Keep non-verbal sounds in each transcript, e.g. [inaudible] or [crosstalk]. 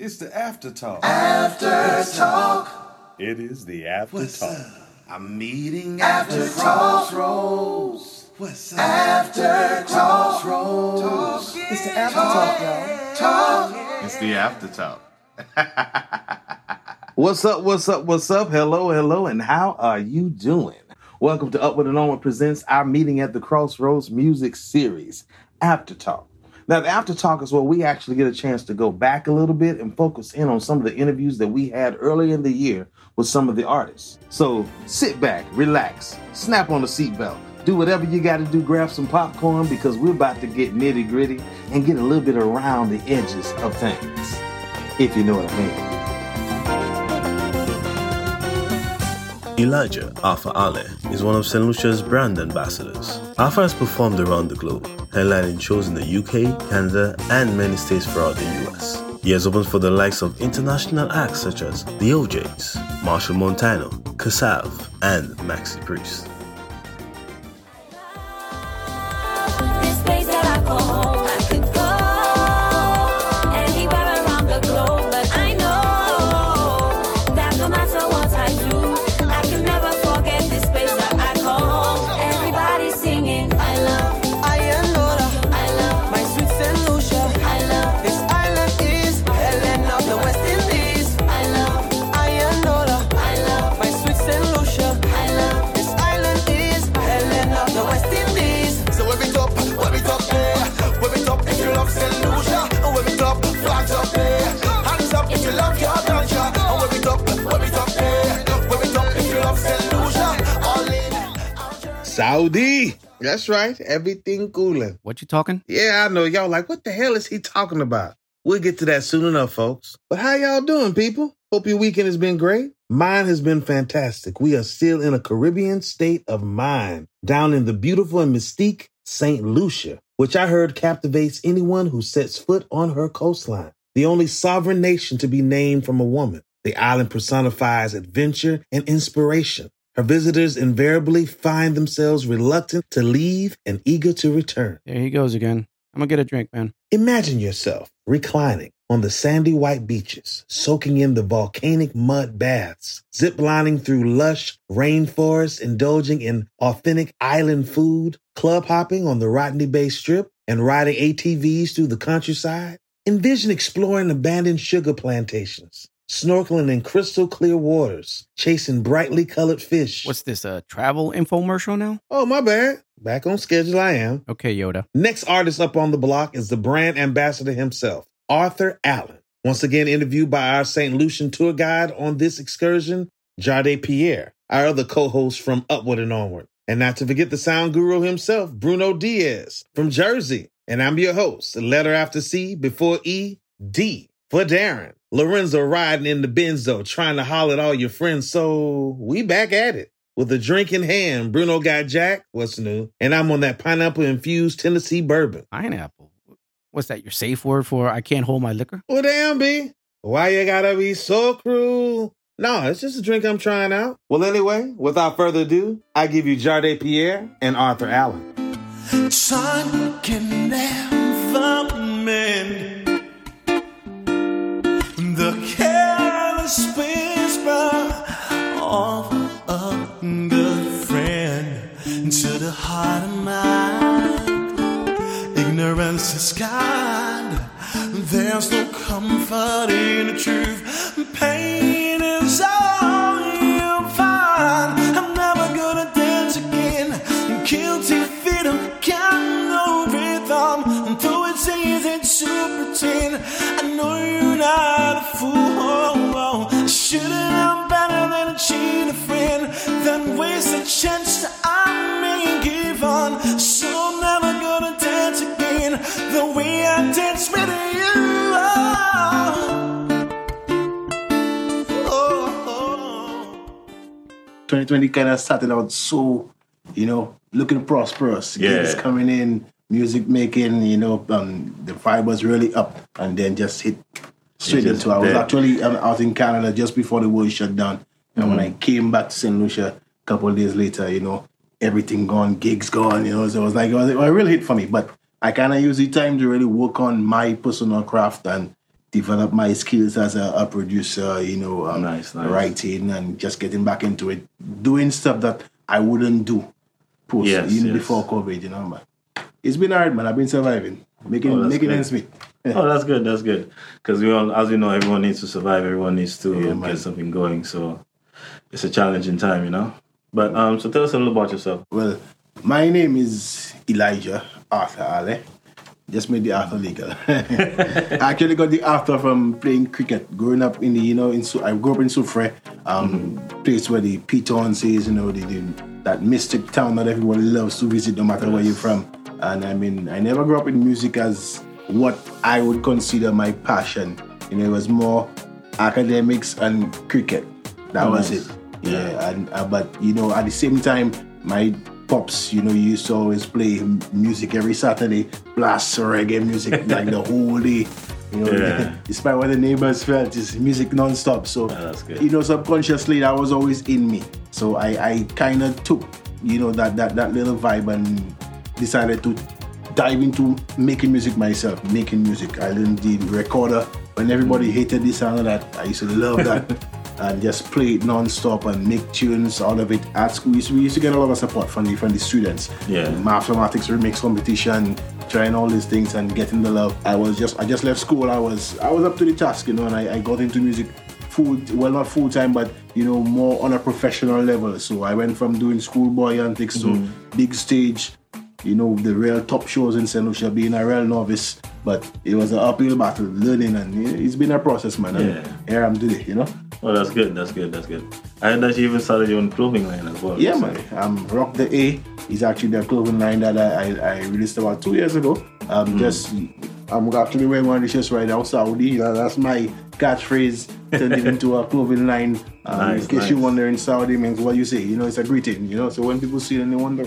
It's the after talk. After talk. It is the after What's talk. up? I'm meeting after crossroads. What's up? After crossroads. It's the after talk, y'all. Talk. It's the after talk. [laughs] What's up? What's up? What's up? Hello, hello, and how are you doing? Welcome to Upward and Onward presents our meeting at the Crossroads Music Series, After Talk. Now, the After Talk is where we actually get a chance to go back a little bit and focus in on some of the interviews that we had earlier in the year with some of the artists. So sit back, relax, snap on the seatbelt, do whatever you got to do, grab some popcorn because we're about to get nitty gritty and get a little bit around the edges of things, if you know what I mean. Elijah Arthur Allain is one of St. Lucia's brand ambassadors. Arthur has performed around the globe, headlining shows in the UK, Canada, and many states throughout the US. He has opened for the likes of international acts such as The O'Jays, Machel Montano, Kassav, and Maxi Priest. Sa Ou Di. That's right. Everything coolin'. What you talking? Yeah, I know. Y'all like, what the hell is he talking about? We'll get to that soon enough, folks. But how y'all doing, people? Hope your weekend has been great. Mine has been fantastic. We are still in a Caribbean state of mind down in the beautiful and mystique St. Lucia, which I heard captivates anyone who sets foot on her coastline. The only sovereign nation to be named from a woman. The island personifies adventure and inspiration. Her visitors invariably find themselves reluctant to leave and eager to return. There he goes again. I'm gonna get a drink, man. Imagine yourself reclining on the sandy white beaches, soaking in the volcanic mud baths, ziplining through lush rainforests, indulging in authentic island food, club hopping on the Rodney Bay Strip, and riding ATVs through the countryside. Envision exploring abandoned sugar plantations, snorkeling in crystal clear waters, chasing brightly colored fish. What's this? A travel infomercial now? oh, my bad. Back on schedule, I am. Okay, Yoda. Next artist up on the block is the brand ambassador himself, Arthur Allain. Once again interviewed by our St. Lucian tour guide on this excursion, Jardé Pierre, our other co-host from Upward and Onward. And not to forget the sound guru himself, Bruno Diaz from Jersey. And I'm your host, letter after C before E, D for Darren. Lorenzo riding in the Benzo, trying to holler at all your friends. So we back at it. With a drink in hand, Bruno got Jack, what's new? And I'm on that pineapple infused Tennessee bourbon. Pineapple. What's that? Your safe word for I can't hold my liquor? Well, damn, B. Why you gotta be so cruel? No, it's just a drink I'm trying out. Well, anyway, without further ado, I give you Jardé Pierre and Arthur Allain. Sun can never mend the heart of mine. Ignorance is kind. There's no comfort in the truth. Pain 2020 kind of started out so, you know, looking prosperous. Gigs Yeah. coming in, music making, you know, um, the vibe was really up, and then just hit straight just into. I was dead. actually um, out in Canada just before the world shut down, and when I came back to St. Lucia a couple of days later, you know, everything gone, gigs gone, you know, so it was like it was, it was a real hit for me. But I kind of use the time to really work on my personal craft and develop my skills as a, a producer, you know, um, Nice, nice. writing and just getting back into it, doing stuff that I wouldn't do post, Yes, even yes. before COVID, you know, man. It's been hard, man. I've been surviving, making Oh, making good. ends meet. [laughs] Oh, that's good. That's good. Because we all, as we know, everyone needs to survive. Everyone needs to Yeah, man. get something going. So it's a challenging time, you know. But um, so tell us a little about yourself. Well, my name is Elijah Arthur Allain. Just made the Arthur legal. [laughs] I actually got the Arthur from playing cricket. Growing up in the, you know, in Su- I grew up in Soufrière, um, place where the Pitons is, you know, the, the, that mystic town that everybody loves to visit no matter where you're from. And I mean, I never grew up in music as what I would consider my passion. You know, it was more academics and cricket. That Oh, was nice. it. Yeah, and uh, but you know, at the same time, my pops, you know, you used to always play music every Saturday, blast reggae music [laughs] like the whole day. You know, Yeah. [laughs] despite what the neighbors felt, it's music non-stop. So, oh, good. you know, subconsciously that was always in me. So I, I kind of took, you know, that that that little vibe and decided to dive into making music myself, making music. I learned the recorder when everybody mm. hated this sound of that. I used to love that. [laughs] And just play it non-stop and make tunes out of it at school. We used to, we used to get a lot of support from the from the students. Yeah. Mm, mathematics remix competition, trying all these things and getting the love. I was just I just left school. I was I was up to the task, you know, and I, I got into music full well not full time but you know more on a professional level. So I went from doing schoolboy antics to mm-hmm. big stage, you know, the real top shows in St. Lucia, being a real novice. But it was an uphill battle, learning, and it's been a process, man. And Yeah. here I'm today, you know. Oh, that's good. That's good. That's good. I heard that you even started your own clothing line as well. Yeah, So- man. Um, Rock the A is actually the clothing line that I, I, I released about two years ago. Um, Hmm. just I'm actually wearing one of the shirts right now, Sa Ou Di. That- That's my catchphrase turned it into a clothing line. Um, Nice, in case you're wondering, Sa Ou Di means what you say. You know, it's a greeting. You know, so when people see it, and they wonder,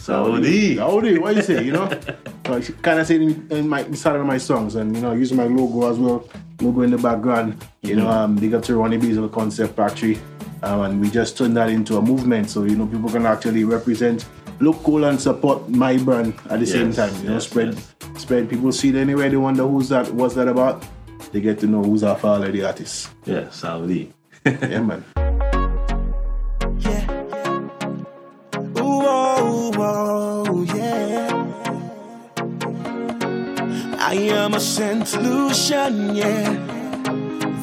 Sa Ou Di. Saudi, what you say? You know, [laughs] so I kind of say it in, in my inside of my songs, and you know, using my logo as well, logo in the background. You know, um, big up to Ronnie Beasley Concept Factory, um, and we just turned that into a movement. So you know, people can actually represent, look cool, and support my brand at the same time. You know, spread, yes. spread. People see it anywhere. They wonder who's that, what's that about. They get to know who's our father, the artist. Yeah, Sa Ou Di. [laughs] yeah, man. I am a Saint Lucian, yeah.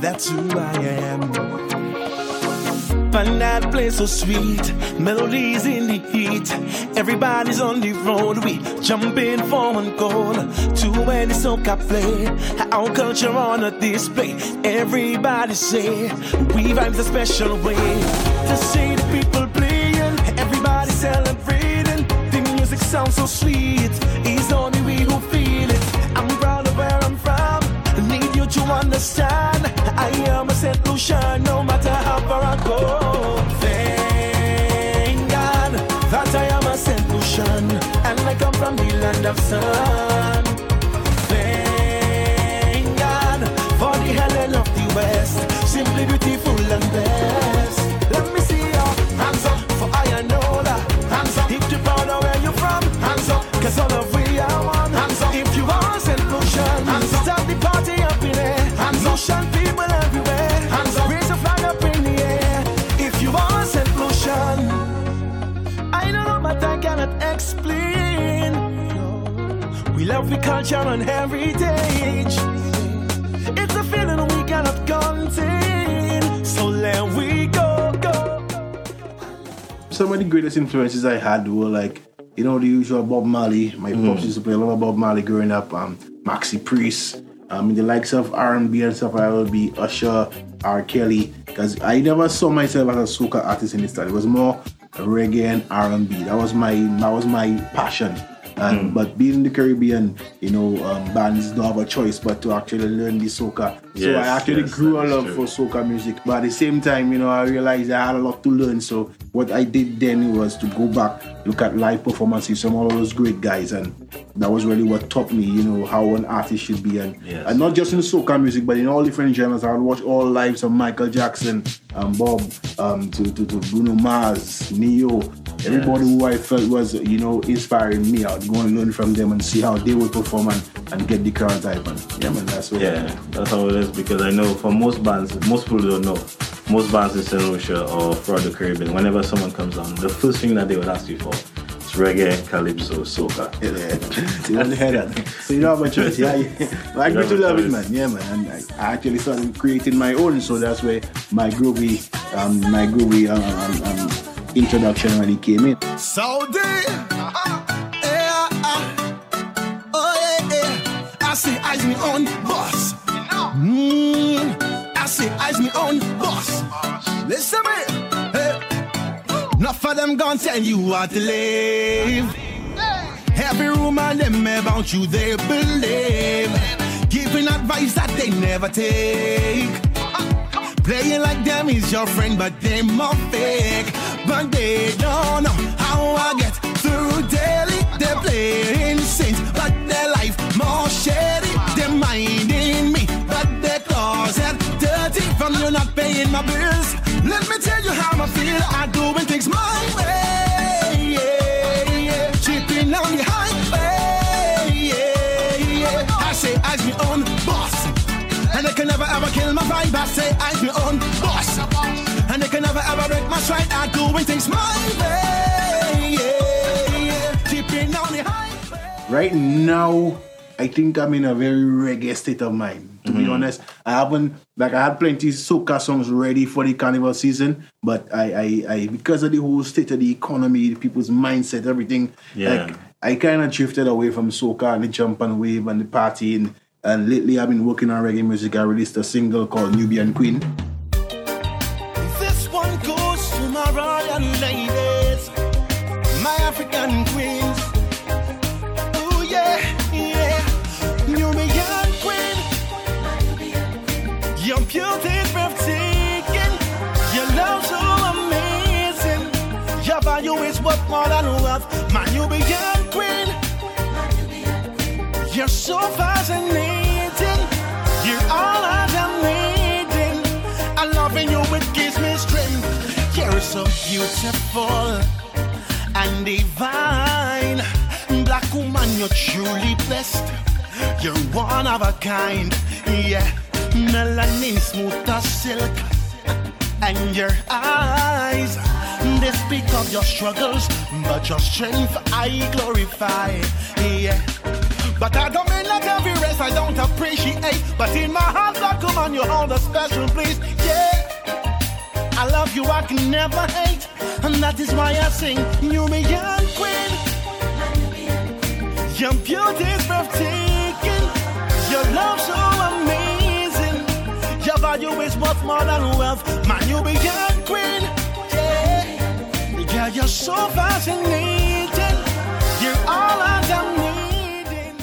That's who I am. Find that place so sweet, melodies in the heat. Everybody's on the road, we jumping for one goal. To where the soca play, our culture on a display. Everybody say we vibes a special way. To see the people playing, everybody celebrating. The music sounds so sweet, St. Lucian, no matter how far I go. Thank God that I am a St. Lucian, and I come from the land of sun. We love we culture and heritage. It's a feeling we cannot contain. So let we go, go. some of the greatest influences I had were like, you know, the usual Bob Marley. My pops used to play a lot of Bob Marley growing up. Um, Maxi Priest. Um, the likes of R&B and stuff. I would be Usher, R. Kelly. Because I never saw myself as a soca artist in the time. It was more reggae and R&B. That was my that was my passion. And but being in the Caribbean, you know, um, bands don't have a choice but to actually learn the soca. so I actually yes, grew a love true. for soca music. But at the same time, you know, I realized I had a lot to learn. So what I did then was to go back, look at live performances from all of those great guys, and that was really what taught me, you know, how an artist should be, and Yes. and not just in soca music, but in all different genres. I would watch all lives of Michael Jackson, um, Bob, um, to, to to Bruno Mars, Ne-Yo, Everybody who I felt was, you know, inspiring me, I'd go and learn from them and see how they would perform and, and get the crowd. And yeah, man, that's what. Yeah, that's how it is because I know for most bands, most people don't know, most bands in St. Lucia or throughout the Caribbean, whenever someone comes on, the first thing that they would ask you for is reggae, calypso, soca. Yeah, yeah. So you only heard that. So you know how much choice, yeah. yeah. I [laughs] grew to love it, man. Yeah, man. And I, I actually started creating my own, so that's where my groovy, um, my groovy um, um, um, when he came in. Sa Ou Di. Yeah, uh, oh yeah, yeah. I say eyes me on boss. Mm, I say eyes me on boss. Listen me. Hey. Enough of them gonna tell you how to live. Every rumor them about you they believe. Giving advice that they never take. Playing like them is your friend, but they more fake. But they don't know how I get through daily. They playing saints, but their life more shady. They minding me, but their closet dirty from you not paying my bills. Let me tell you how I feel. I doing things my doing things my way. Yeah, yeah. Keeping on the highway. Right now, I think I'm in a very reggae state of mind. To be mm-hmm. honest, I haven't like I had plenty soca songs ready for the carnival season, but I, I, I because of the whole state of the economy, people's mindset, everything. Yeah. Like I kind of drifted away from soca and the jump and wave and the party, and, and lately I've been working on reggae music. I released a single called Nubian Queen. Royal ladies, so beautiful and divine. Black woman, you're truly blessed. You're one of a kind. Yeah, melanin smooth as silk. And your eyes, they speak of your struggles, but your strength I glorify. Yeah. But I don't mean like every rest I don't appreciate. But in my heart, come on, you hold a special place. Yeah. I love you, I can never hate. And that is why I sing, you me young queen. Your beauty is breathtaking. Your love so amazing. Your value is worth more than wealth. Man, you be young queen. Yeah. Yeah, you're so fascinating. You're all that I'm needing.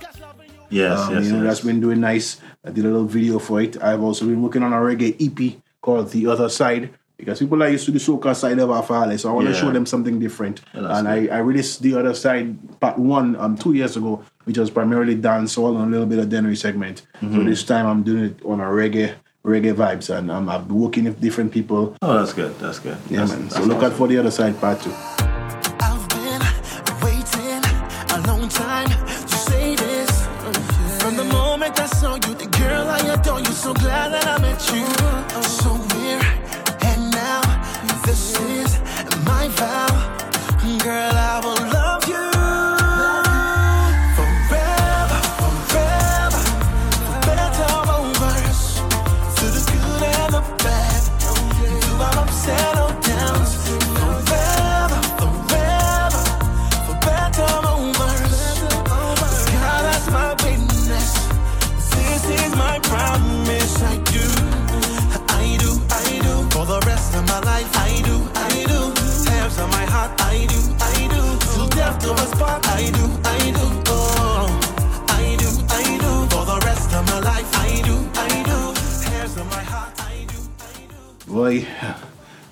'Cause loving you- Yes, Um, yes, you know, yes. that's been doing nice. I did a little video for it. I've also been working on a reggae EP called The Other Side because people are used to the soca side of Afale, so I want to Yeah. show them something different. that's and I, I released The Other Side part one um two years ago, which was primarily dancehall and a little bit of Dennery segment. So Mm-hmm. this time I'm doing it on a reggae reggae vibes, and um, I've been working with different people. Oh, that's good. That's good. Yeah, That's- man. So that's look out for The Other Side part two. I've been waiting a long time to say this. From the moment I saw you, the girl I adore you, so glad that I met you. This is my vow, Boy,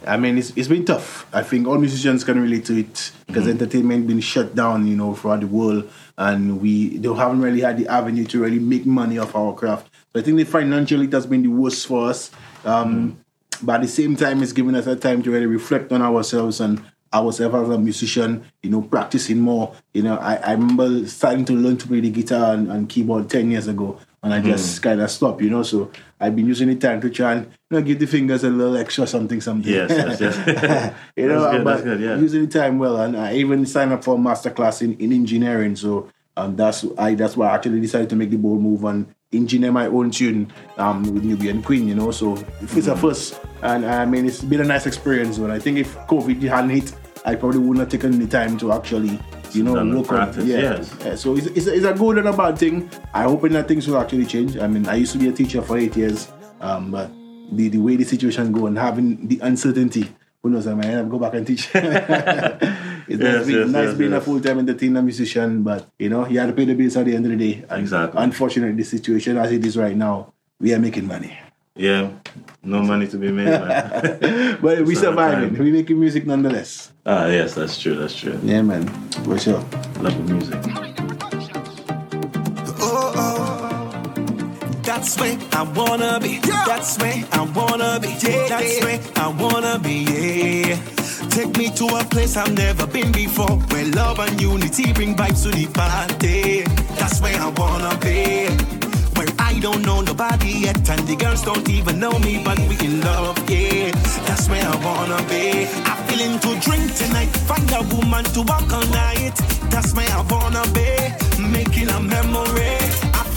I mean, it's, it's been tough. I think all musicians can relate to it because mm-hmm. entertainment been shut down, you know, throughout the world, and we they haven't really had the avenue to really make money off our craft. So I think the financially it has been the worst for us. Um, mm-hmm. But at the same time, it's giving us a time to really reflect on ourselves and ourselves as a musician, you know, practicing more. You know, I, I remember starting to learn to play the guitar and, and keyboard 10 years ago, and I mm-hmm. just kind of stopped, you know. So I've been using the time to try and, know, give the fingers a little extra something, something. Yes, yes, yes. [laughs] you know, good, but good, yeah. using the time well, and I even signed up for a master class in, in engineering. So um, that's I that's why I actually decided to make the bold move and engineer my own tune um, with Nubian Queen. You know, so it's Mm. a first, and I mean it's been a nice experience. But I think if COVID hadn't hit, I probably wouldn't have taken the time to actually. You know, Done the work on practice, yeah. yes. Yeah, So it's, it's, a, it's a good and a bad thing. I hoping that things will actually change. I mean, I used to be a teacher for eight years, um, but the, the way the situation go and having the uncertainty, who knows, I might end up go back and teach. [laughs] it's Yes, nice, being, yes, nice yes, being a full time entertainer musician, but you know, you have to pay the bills at the end of the day. And Exactly. Unfortunately, the situation as it is right now, we are making money. Yeah, no money to be made, man. [laughs] But we surviving. We making music nonetheless. ah, yes, that's true. That's true. Yeah, man. For sure. Love the music. That's where I wanna be. That's where I wanna be. That's where I wanna be. Yeah. Take me to a place I've never been before, where love and unity bring vibes to the party. That's where I wanna be. Where I don't know nobody yet, and the girls don't even know me, but we in love, yeah. That's where I wanna be. I'm feeling to drink tonight, find a woman to walk all night. That's where I wanna be, making a memory.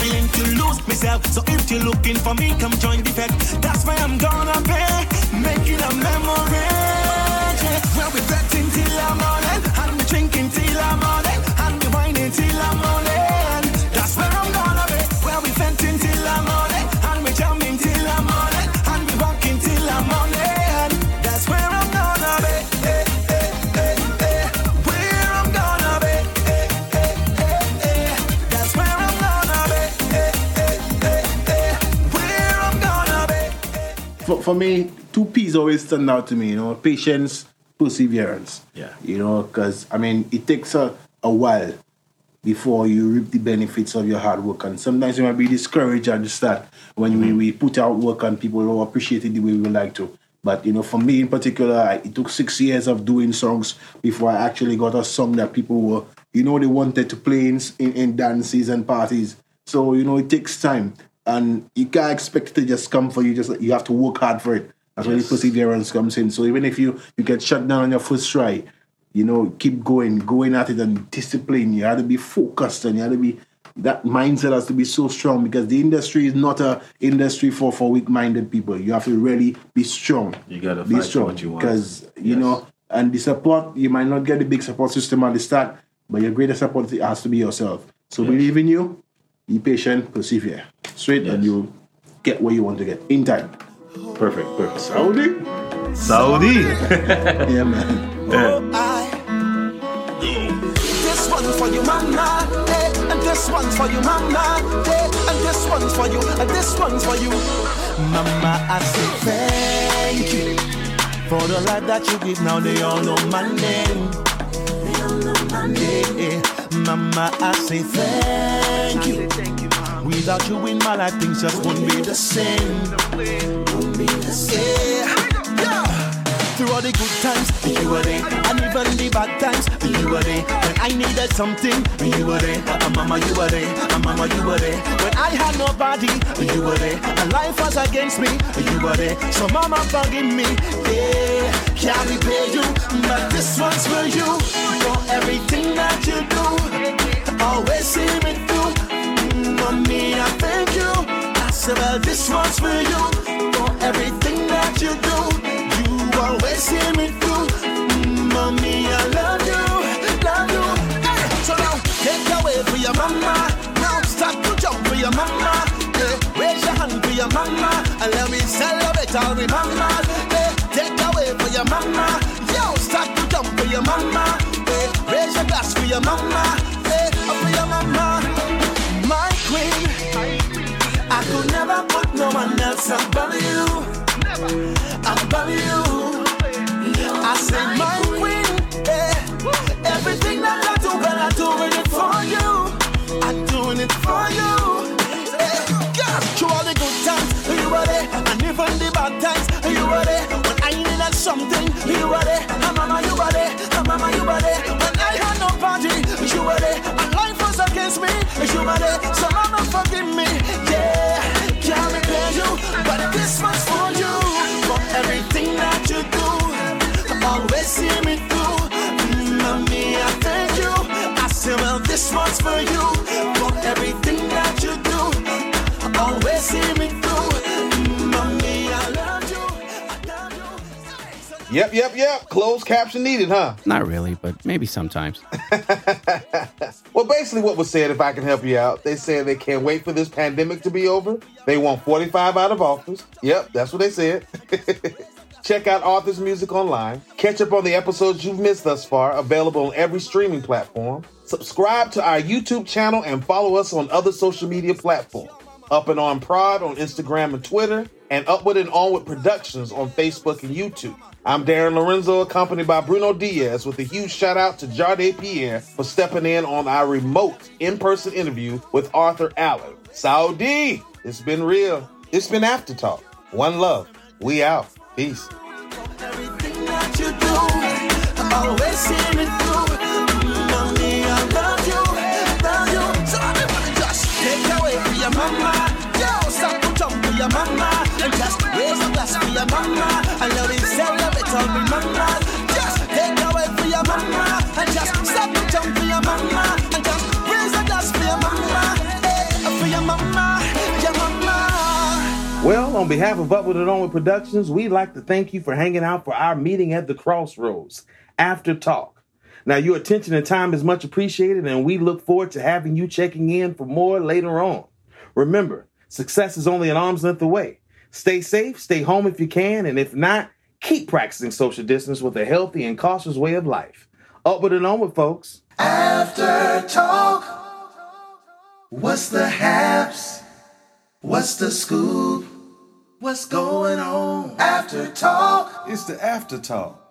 Feeling to lose myself, so if you're looking for me, come join the pack. That's where I'm gonna be, making a memory. For, me, two P's always stand out to me, you know, patience, perseverance. Yeah. You know, because, I mean, it takes a, a while before you reap the benefits of your hard work. And sometimes you might be discouraged at the start when we, mm-hmm. we put out work and people don't appreciate it the way we would like to. But, you know, for me in particular, I, it took six years of doing songs before I actually got a song that people were, you know, they wanted to play in, in, in dances and parties. So, you know, it takes time. And you can't expect it to just come for you. Just you have to work hard for it. That's where the perseverance comes in. So even if you you get shut down on your first try, you know, keep going, going at it and discipline. You have to be focused and you have to be that mindset has to be so strong because the industry is not a industry for for weak minded people. You have to really be strong. You gotta be strong what you want. because you Yes. know and the support you might not get the big support system at the start, but your greatest support has to be yourself. So believe in you, be patient, persevere, straight, and you get where you want to get in time. Perfect, perfect. Sa Ou Di, Saudi. [laughs] yeah, man. I This one's for you, mama, eh, and this one's for you, mama, eh, and this one's for you, and this one's for you. Mama, I say thank you for the life that you give. Now they all know my name. Yeah, yeah. Mama, I say thank you. Without you in my life, things just wouldn't be the same. Yeah. Through all the good times, you were there. And even the bad times, you were there. When I needed something, you were there. And mama, you were there. And mama, you were there. When I had nobody, you were there. And life was against me, you were there. So mama, forgive me. Yeah, can't repay you. But this one's for you. For everything that you do. Always see me Mm, Mommy, I thank you. I said, well, this one's for you. For everything that you do. You always see me through. Mm, Mommy, I love you. Love you. Hey, so now, take away for your mama. Now, start to jump for your mama. Yeah, raise your hand for your mama. And let me celebrate all the mama. Yeah, take away for your mama. Yo, start to jump for your mama. Yeah, raise your glass for your mama. No one else above you. Above you. I say my queen. Yeah. Everything that I do, girl, I'm doing it for you. I'm doing it for you. Yeah. God, through all the good times, you were there, and even the bad times, you were there. When I needed something, you were there. And mama, you were there. mama, you were there. When I had no party, you were there. And life was against me, you were there. So mama, everything you do, always see me through. Mm, Mommy, I thank you. I say, well, this one's for you. For everything that you do, always see me through. Mm, Mommy, I love you. I love you. Yep, yep, yep. Closed caption needed, huh? Not really, but maybe sometimes. [laughs] Well, basically, what was said, if I can help you out, they said they can't wait for this pandemic to be over. They want 45 out of office. Yep, that's what they said. [laughs] Check out Arthur's music online. Catch up on the episodes you've missed thus far, available on every streaming platform. Subscribe to our YouTube channel and follow us on other social media platforms. Up and On Prod on Instagram and Twitter, and Upward and Onward Productions on Facebook and YouTube. I'm Darren Lorenzo, accompanied by Bruno Diaz, with a huge shout out to Jardé Pierre for stepping in on our remote in person interview with Arthur Allain. Saudi, it's been real. It's been After Talk. One love. We out. Peace. Just take away for your mama. Stop jump. And just a glass for your mama. Well, on behalf of Upward and With Productions, we'd like to thank you for hanging out for our meeting at the crossroads, After Talk. Now, your attention and time is much appreciated, and we look forward to having you checking in for more later on. Remember, success is only an arm's length away. Stay safe, stay home if you can, and if not, keep practicing social distance with a healthy and cautious way of life. Upward and with folks. After talk, what's the haps? What's the scoop? What's going on? After talk. It's the after talk.